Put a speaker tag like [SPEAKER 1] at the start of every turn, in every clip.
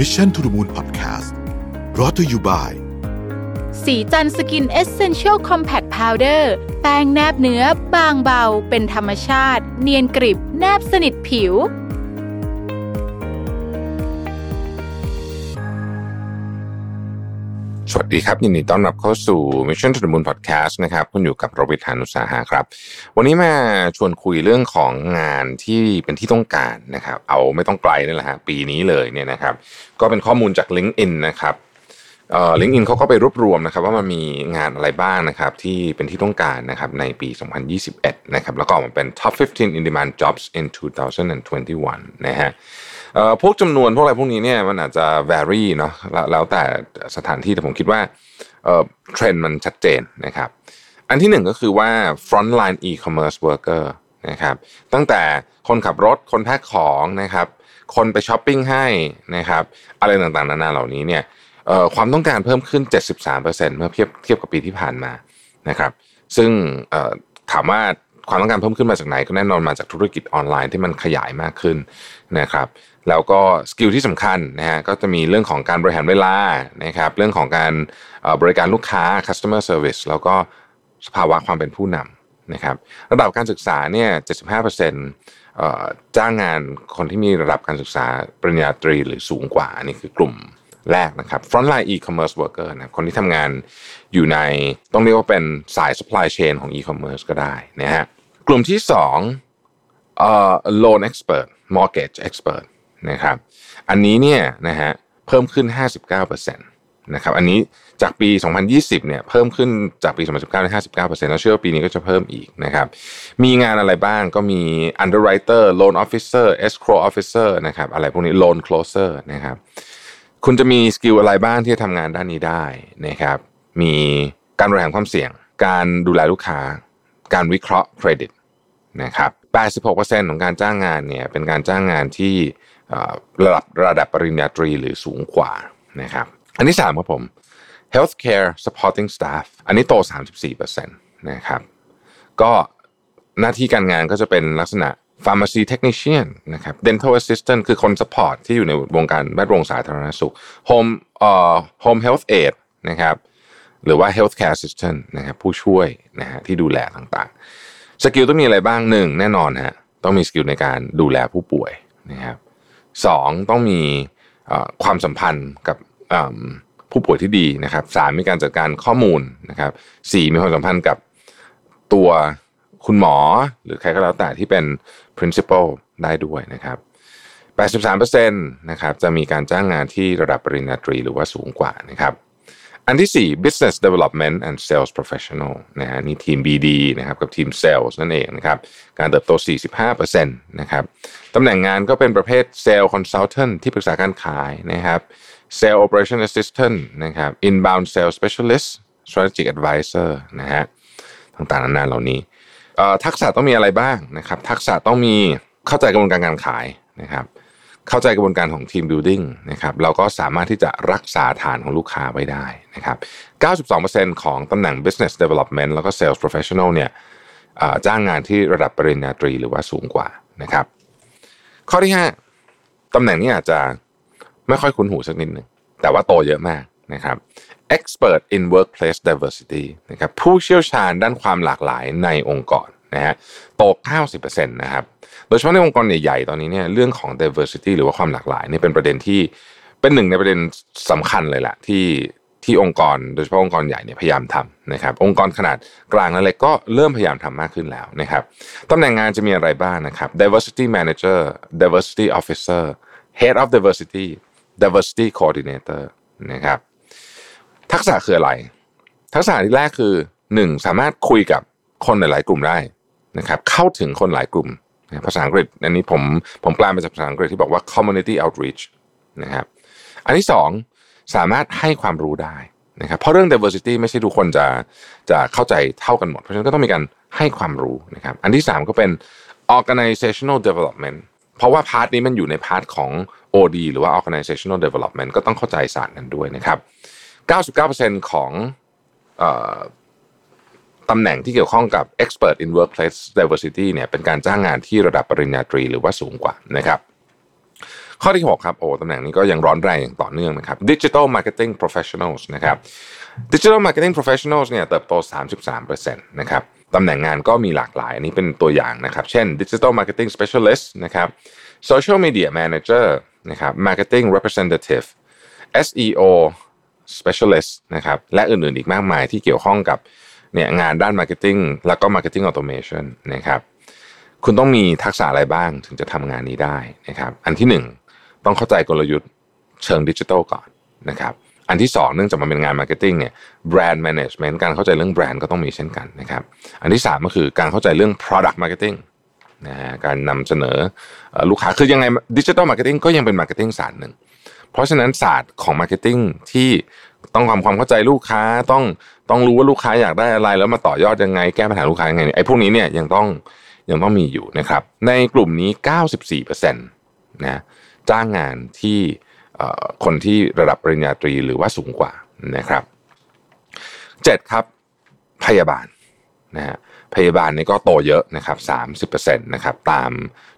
[SPEAKER 1] Mission to the Moon Podcast รอ t ธออยู่บ่าย
[SPEAKER 2] สีจันสกินเอเซนเชียลคอมแพคพาวเดอร์แป้งแนบเนื้อบางเบา เป็นธรรมชาติ เนียนกริบ แนบสนิทผิว
[SPEAKER 3] วัสดีครับ ยินดีต้อนรับเข้าสู่ Mission to the Moon Podcast นะครับคุณอยู่กับรวิศ หาญอุตสาหะครับ วันนี้มาชวนคุยเรื่องของงานที่เป็นที่ต้องการนะครับ เอาไม่ต้องไกลนี่แหละฮะปีนี้เลยเนี่ยนะครับ ก็เป็นข้อมูลจาก LinkedIn นะครับเอ่อ LinkedIn เขาก็ไปรวบรวมนะครับว่ามันมีงานอะไรบ้างนะครับที่เป็นที่ต้องการนะครับในปี 2021 นะครับแล้วก็ออกมาเป็น Top 15 in demand jobs in 2021 นะฮะ พวกจำนวนพวกอะไรพวกนี้เนี่ยมันอาจจะ vary เนาะแล้วแต่สถานที่แต่ผมคิดว่าเทรนด์มันชัดเจนนะครับ อันที่หนึ่งก็คือว่า frontline e-commerce worker นะครับ ตั้งแต่คนขับรถคนแพ็คของนะครับ คนไปช้อปปิ้งให้นะครับ อะไรต่างๆ นานาเหล่านี้เนี่ยความต้องการเพิ่มขึ้น 73%เมื่อเทียบเทียบกับปีที่ผ่านมานะครับ ซึ่งถามว่า ความต้องการเพิ่มขึ้นมาจากไหนก็แน่นอนมาจากธุรกิจออนไลน์ที่มันขยายมากขึ้นนะครับแล้วก็ skill ที่สำคัญนะฮะก็จะมีเรื่องของการบริหารเวลานะครับเรื่องของการบริการลูกค้า customer service แล้วก็สภาวะความเป็นผู้นำนะครับระดับการศึกษาเนี่ย75%เอ่อจ้างงานคนที่มีระดับการศึกษาปริญญาตรีหรือสูงกว่าอันนี่คือกลุ่มแรกนะครับ frontline e-commerce worker นะคนที่ทำงานอยู่ในต้องเรียกว่าเป็นสาย supply chain ของ e-commerce ก็ได้นะฮะ กลุ่มที่สองเอ่อ loan expert mortgage expert นะครับอันนี้เนี่ยนะฮะเพิ่มขึ้น 59%นะครับอันนี้จากปี 2020 เนี่ยเพิ่มขึ้นจากปี 2019ได้59%แล้วเชื่อว่าปีนี้ก็จะเพิ่มอีกนะครับมีงานอะไรบ้างก็มี underwriter loan officer escrow officer นะครับอะไรพวกนี้ loan closer นะครับคุณจะมี skill อะไรบ้างที่จะทำงานด้านนี้ได้นะครับมีการบริหารความเสี่ยง การดูแลลูกค้า การวิเคราะห์เครดิต นะครับ86%ของการจ้างงานเนี่ยเป็นการจ้างงานที่ระดับระดับปริญญาตรีหรือสูงกว่านะครับอันที่3ครับผม healthcare supporting staff อันนี้โต 34%นะครับก็หน้าที่การงานก็จะเป็นลักษณะ pharmacy technician นะครับ dental assistant คือคน support ที่อยู่ในวงการแวดวงสาธารณสุข home เอ่อ home health aid นะครับหรือว่า healthcare assistant นะครับผู้ช่วยนะฮะที่ดูแลต่างๆ skill ต้องมีอะไรบ้างหนึ่งแน่นอนฮะต้องมี skill ในการดูแลผู้ป่วยนะครับสองต้องมีความสัมพันธ์กับผู้ป่วยที่ดีนะครับสามมีการจัดการข้อมูลนะครับสี่มีความสัมพันธ์กับตัวคุณหมอหรือใครก็แล้วแต่ที่เป็น principal ได้ด้วยนะครับ83%นะครับจะมีการจ้างงานที่ระดับปริญญาตรีหรือว่าสูงกว่านะครับ อันที่ 4 business development and sales professional นะฮะนี่ทีม BD นะครับกับทีม sales นั่นเองนะครับการเติบโต 45%นะครับตำแหน่งงานก็เป็นประเภท sales consultant ที่ปรึกษาการขายนะครับ sales operation assistant นะครับ inbound sales specialist strategic advisor นะฮะต่างๆนานาเหล่านี้ทักษะต้องมีอะไรบ้างนะครับทักษะต้องมีเข้าใจกระบวนการการขายนะครับ เข้าใจกระบวนการของทีม building นะครับเราก็สามารถที่จะรักษาฐานของลูกค้าไว้ได้นะครับ 92%ของตำแหน่ง business development แล้วก็ sales professional เนี่ยจ้างงานที่ระดับปริญญาตรีหรือว่าสูงกว่านะครับ ข้อที่ 5ตำแหน่งนี้อาจจะไม่ค่อยคุ้นหูสักนิดหนึ่งแต่ว่าโตเยอะมากนะครับ expert in workplace diversity นะครับผู้เชี่ยวชาญด้านความหลากหลายในองค์กร นะฮะโต 90%นะครับโดยเฉพาะในองค์กรใหญ่ๆตอนนี้เนี่ยเรื่องของ diversity หรือว่าความหลากหลายเนี่ยเป็นประเด็นที่เป็นหนึ่งในประเด็นสำคัญเลยแหละที่ที่องค์กรโดยเฉพาะองค์กรใหญ่เนี่ยพยายามทำนะครับ องค์กรขนาดกลางและเล็กก็เริ่มพยายามทำมากขึ้นแล้วนะครับตำแหน่งงานจะมีอะไรบ้างนะครับ diversity manager diversity officer head of diversity diversity coordinator นะครับทักษะคืออะไร ทักษะที่แรกคือหนึ่งสามารถคุยกับคนหลาย ๆ กลุ่มได้ นะครับเข้าถึงคนหลายกลุ่มภาษาอังกฤษอันนี้ผมผมแปลมาจากภาษาอังกฤษที่บอกว่า community outreach นะครับอันที่สองสามารถให้ความรู้ได้นะครับเพราะเรื่อง diversity ไม่ใช่ทุกคนจะจะเข้าใจเท่ากันหมด เพราะฉะนั้นก็ต้องมีการให้ความรู้นะครับอันที่สามก็เป็น organizational development เพราะว่า part นี้มันอยู่ใน part ของ OD หรือว่า organizational development ก็ต้องเข้าใจศาสตร์นั้นด้วยนะครับ 99%ของเอ่อ ตำแหน่งที่เกี่ยวข้องกับ expert in workplace diversity เนี่ยเป็นการจ้างงานที่ระดับปริญญาตรีหรือว่าสูงกว่านะครับข้อที่ 6 ครับโอ้ตำแหน่งนี้ก็ยังร้อนแรงอย่างต่อเนื่องนะครับ Digital Marketing Professionals นะครับ Digital Marketing Professionals เนี่ยเติบโต 33%นะครับตำแหน่งงานก็มีหลากหลาย อันนี้เป็นตัวอย่างนะครับ เช่น Digital Marketing Specialist นะครับ Social Media Manager นะครับ Marketing Representative SEO Specialist นะครับและอื่นๆอีกมากมายที่เกี่ยวข้องกับ เนี่ยงานด้าน Marketing แล้วก็ Marketing Automation นะครับคุณต้องมีทักษะอะไรบ้างถึงจะทำงานนี้ได้นะครับ อันที่หนึ่งต้องเข้าใจกลยุทธ์เชิงดิจิทัลก่อนนะครับ อันที่สองเนื่องจากมันเป็นงาน marketing เนี่ย brand management การเข้าใจเรื่องแบรนด์ก็ต้องมีเช่นกันนะครับ อันที่สามก็คือการเข้าใจเรื่อง product marketing นะฮะการนำเสนอลูกค้าคือยังไง digital marketing ก็ยังเป็น marketing ศาสตร์หนึ่ง เพราะฉะนั้นศาสตร์ของ marketing ที่ ต้องความความเข้าใจลูกค้าต้องต้องรู้ว่าลูกค้าอยากได้อะไร แล้วมาต่อยอดยังไง แก้ปัญหาลูกค้ายังไงไอ้พวกนี้เนี่ยยังต้องยังต้องมีอยู่นะครับ ในกลุ่มนี้ 94%นะจ้างงานที่คนที่ระดับปริญญาตรีหรือว่าสูงกว่านะครับ7ครับพยาบาลนะฮะพยาบาลนี่ก็โตเยอะนะครับ30%นะครับตาม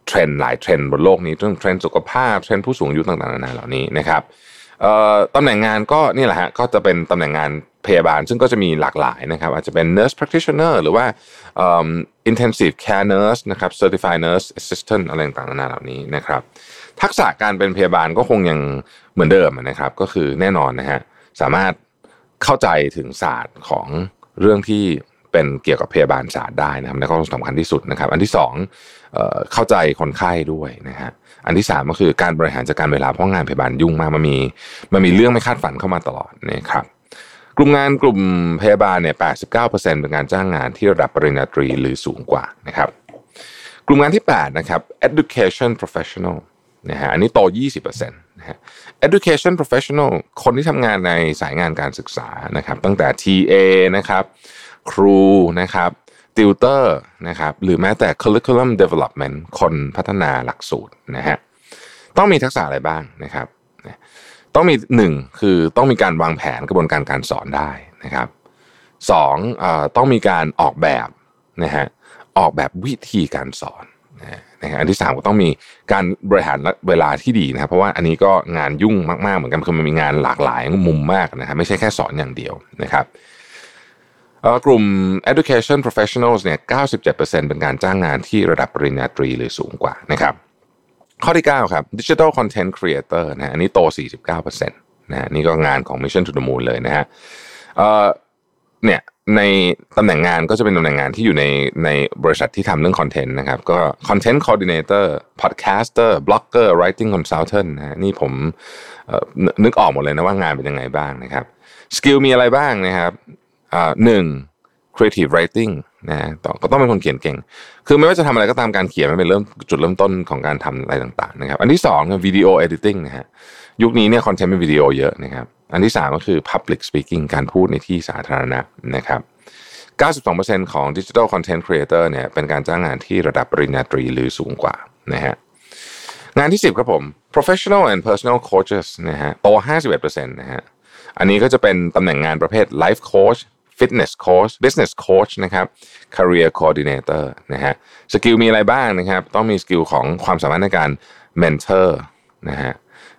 [SPEAKER 3] เทรนด์หลายเทรนด์บนโลกนี้เรื่องเทรนด์สุขภาพเทรนด์ผู้สูงอายุต่างๆนานาเหล่านี้นะครับ ตำแหน่งงานก็นี่แหละฮะก็จะเป็นตำแหน่งงานพยาบาล ซึ่งก็จะมีหลากหลายนะครับ อาจจะเป็น nurse practitioner หรือว่า intensive care nurse นะครับ certified nurse assistant อะไรต่างๆนานาเหล่านี้นะครับ ทักษะการเป็นพยาบาลก็คงยังเหมือนเดิมนะครับ ก็คือแน่นอนนะฮะสามารถเข้าใจถึงศาสตร์ของเรื่องที่ เป็นเกี่ยวกับพยาบาลศาสตร์ได้นะครับและก็สำคัญที่สุดนะครับ อันที่สองเข้าใจคนไข้ด้วยนะฮะอันที่สามก็คือการบริหารจัดการเวลาเพราะงานพยาบาลยุ่งมากมันมีมันมีเรื่องไม่คาดฝันเข้ามาตลอดนะครับกลุ่มงานกลุ่มพยาบาลเนี่ย 89%เป็นการจ้างงานที่ระดับปริญญาตรีหรือสูงกว่านะครับ กลุ่มงานที่ 8 นะครับ education professional นะฮะ อันนี้โต 20%นะฮะ education professional คนที่ทำงานในสายงานการศึกษานะครับ ตั้งแต่ TA นะครับ ครูนะครับติวเตอร์นะครับหรือแม้แต่ curriculum development คนพัฒนาหลักสูตรนะฮะต้องมีทักษะอะไรบ้างนะครับ ต้องมีหนึ่งคือต้องมีการวางแผนกระบวนการการสอนได้นะครับสองอต้องมีการออกแบบนะฮะออกแบบวิธีการสอนนะฮะอันที่สามก็ต้องมีการบริหารเวลาที่ดีนะครับเพราะว่าอันนี้ก็งานยุ่งมากๆเหมือนกันคือมันมีงานหลากหลายมุมมากนะครับไม่ใช่แค่สอนอย่างเดียวนะครับ กลุ่ม education professionals เนี่ย 97%เป็นการจ้างงานที่ระดับปริญญาตรีหรือสูงกว่านะครับ ข้อที่ 9 ครับ digital content creator นะอันนี้โต 49%นะนี่ก็งานของ mission to the moon เลยนะฮะเนี่ยในตำแหน่งงานก็จะเป็นตำแหน่งงานที่อยู่ในในบริษัทที่ทำเรื่องคอนเทนต์นะครับ ก็ content coordinator podcaster blogger writing consultant นะนี่ผมนึกออกหมดเลยนะว่างานเป็นยังไงบ้างนะครับ skill มีอะไรบ้างนะครับ หนึ่ง creative writing นะก็ต้องเป็นคนเขียนเก่ง คือไม่ว่าจะทำอะไรก็ตามการเขียนมันเป็นเริ่มจุดเริ่มต้นของการทำอะไรต่างๆนะครับ อันที่สองคือ video editing นะฮะ ยุคนี้เนี่ยคอนเทนต์เป็นวิดีโอเยอะนะครับ อันที่สามก็คือ public speaking การพูดในที่สาธารณะนะครับ 92%ของ Digital Content Creator เนี่ยเป็นการจ้างงานที่ระดับปริญญาตรีหรือสูงกว่านะฮะงานที่ 10 ครับผม Professional and Personal Coaches นะฮะโต51%นะฮะอันนี้ก็จะเป็นตำแหน่งงานประเภท Life Coach Fitness Coach Business Coach นะครับ Career Coordinator นะฮะ skill มีอะไรบ้างนะครับ ต้องมี skill ของความสามารถในการ mentor นะฮะ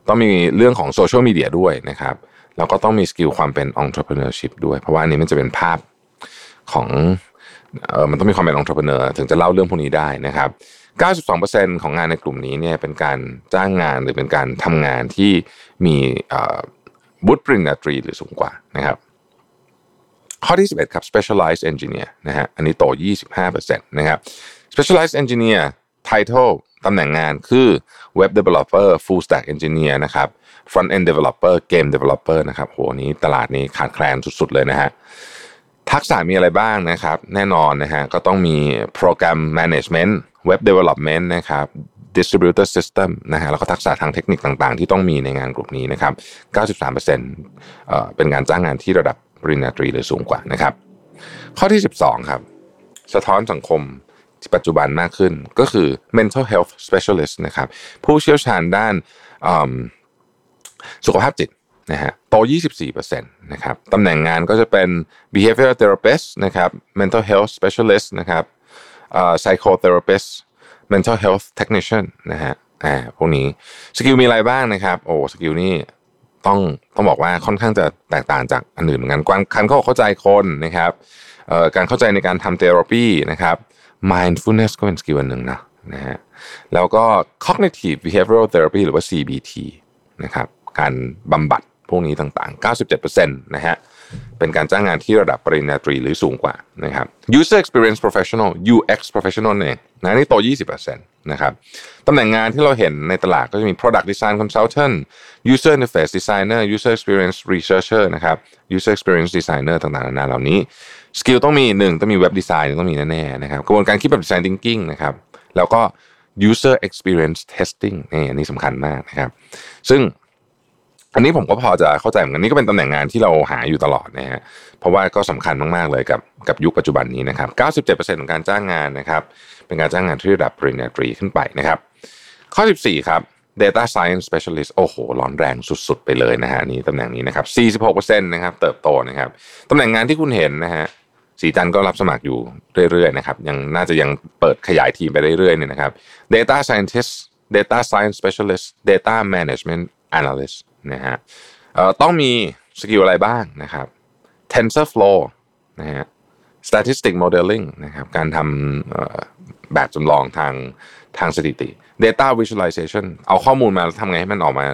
[SPEAKER 3] ต้องมีเรื่องของโซเชียลมีเดียด้วยนะครับแล้วก็ต้องมีสกิลความเป็น entrepreneurship ด้วย เพราะว่าอันนี้มันจะเป็นภาพของเออมันต้องมีความเป็น entrepreneur ถึงจะเล่าเรื่องพวกนี้ได้นะครับ 92%ของงานในกลุ่มนี้เนี่ยเป็นการจ้างงานหรือเป็นการทำงานที่มีบุตรปริญญาตรีหรือสูงกว่านะครับ ข้อที่ 11 ครับ specialized engineer นะฮะอันนี้โต 25%นะครับ specialized engineer title ตำแหน่งงานคือ web developer full stack engineer นะครับ front end developer game developer นะครับโหนี้ตลาดนี้ขาดแคลนสุด ๆ เลยนะฮะทักษะมีอะไรบ้างนะครับ แน่นอนนะฮะก็ต้องมี program management web development นะครับ distributor system นะฮะแล้วก็ทักษะทางเทคนิคต่างๆ ที่ต้องมีในงานกลุ่มนี้นะครับ 93%เอ่อเป็นการจ้างงานที่ระดับ ปริญญาตรีหรือสูงกว่านะครับ ข้อที่ 12 ครับ สะท้อนสังคมที่ปัจจุบันมากขึ้นก็คือ mental health specialist นะครับ ผู้เชี่ยวชาญด้านสุขภาพจิตนะฮะโต 24%นะครับตำแหน่งงานก็จะเป็น behavioral therapist นะครับ mental health specialist นะครับ psychotherapist mental health technician นะฮะอ่าพวกนี้ skill มีอะไรบ้างนะครับ โอ้ skill นี่ ต้องต้องบอกว่าค่อนข้างจะแตกต่างจากอันอื่นเหมือนกันการเข้าเข้าใจคนนะครับการเข้าใจในการทำ therapy นะครับ mindfulness ก็เป็น skill อันหนึ่งนะนะฮะแล้วก็ cognitive behavioral therapy หรือว่า CBT นะครับการบำบัดพวกนี้ต่างๆ 97%นะฮะเป็นการจ้างงานที่ระดับปริญญาตรีหรือสูงกว่านะครับ user experience professional UX professional เองนะนี่โต 20% นะครับตำแหน่งงานที่เราเห็นในตลาดก็จะมี product design consultant user interface designer user experience researcher นะครับ user experience designer ต่างๆนานาเหล่านี้สกิลต้องมีหนึ่งต้องมีเว็บดีไซน์ต้องมีแน่ๆนะครับกระบวนการคิดแบบ design thinking นะครับแล้วก็ user experience testing นี่อันนี้สำคัญมากนะครับ ซึ่ง อันนี้ผมก็พอจะเข้าใจเหมือนกันนี่ก็เป็นตำแหน่งงานที่เราหาอยู่ตลอดนะฮะเพราะว่าก็สำคัญมากๆเลยกับกับยุคปัจจุบันนี้นะครับ 97%ของการจ้างงานนะครับ เป็นการจ้างงานที่ระดับปริญญาตรีขึ้นไปนะครับ ข้อ 14 ครับ Data Science Specialist โอ้โห ร้อนแรงสุดๆ ไปเลยนะฮะนี่ตำแหน่งนี้นะครับ 46%นะครับ เติบโตนะครับตำแหน่งงานที่คุณเห็นนะฮะสีจันก็รับสมัครอยู่เรื่อยๆนะครับยังน่าจะยังเปิดขยายทีมไปเรื่อยๆเนี่ยนะครับ Data Scientist Data Science Specialist Data Management Analyst นะฮะต้องมีสกิลอะไรบ้างนะครับ TensorFlow นะฮะ Statistic Modeling นะครับการทำแบบจำลองทางทางสถิติ Data Visualization เอาข้อมูลมาทำไงให้มันออกมา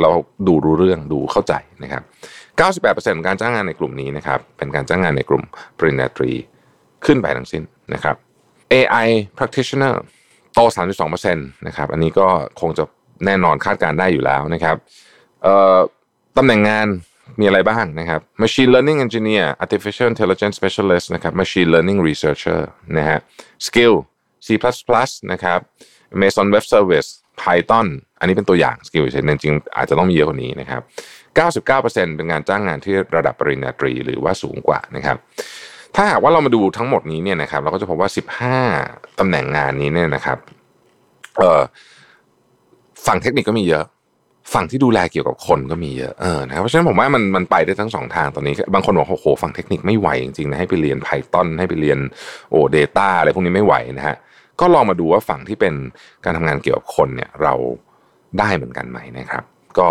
[SPEAKER 3] เราดูรู้เรื่องดูเข้าใจนะครับ 98%ของการจ้างงานในกลุ่มนี้นะครับเป็นการจ้างงานในกลุ่มปริญญาตรีขึ้นไปทั้งสิ้นนะครับ AI practitioner โต 32%นะครับ อันนี้ก็คงจะ แน่นอนคาดการได้อยู่แล้วนะครับตำแหน่งงานมีอะไรบ้างนะครับ Machine Learning Engineer Artificial Intelligence Specialist นะครับ Machine Learning Researcher นะฮะ Skill C++ นะครับ Amazon Web Service Python อันนี้เป็นตัวอย่าง skill เช่นจริงๆอาจจะต้องมีเยอะกว่านี้นะครับ 99%เป็นงานจ้างงานที่ระดับปริญญาตรีหรือว่าสูงกว่านะครับ ถ้าหากว่าเรามาดูทั้งหมดนี้เนี่ยนะครับ เราก็จะพบว่า 15 ตำแหน่งงานนี้เนี่ยนะครับ เอ่อ ฝั่งเทคนิคก็มีเยอะ ฝั่งที่ดูแลเกี่ยวกับคนก็มีเยอะเออนะครับเพราะฉะนั้นผมว่ามันมันไปได้ทั้งสองทางตอนนี้บางคนบอกโอ้โหฝั่งเทคนิคไม่ไหวจริงๆนะให้ไปเรียน Python ให้ไปเรียนโอ้ Data อะไรพวกนี้ไม่ไหวนะฮะก็ลองมาดูว่าฝั่งที่เป็นการทำงานเกี่ยวกับคนเนี่ยเราได้เหมือนกันไหมนะครับ ก็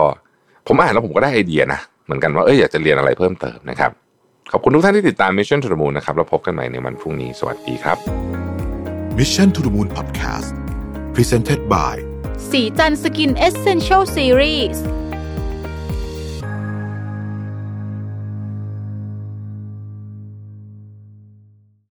[SPEAKER 3] ผมอ่านแล้วผมก็ได้ไอเดียนะเหมือนกันว่าเอออยากจะเรียนอะไรเพิ่มเติมนะครับขอบคุณทุกท่านที่ติดตาม Mission to the Moon นะครับแล้วพบกันใหม่ในวันพรุ่งนี้สวัสดีครับ
[SPEAKER 1] Mission to the Moon Podcast Presented by
[SPEAKER 2] สีจันสกินเอเซนเชลซีรีส์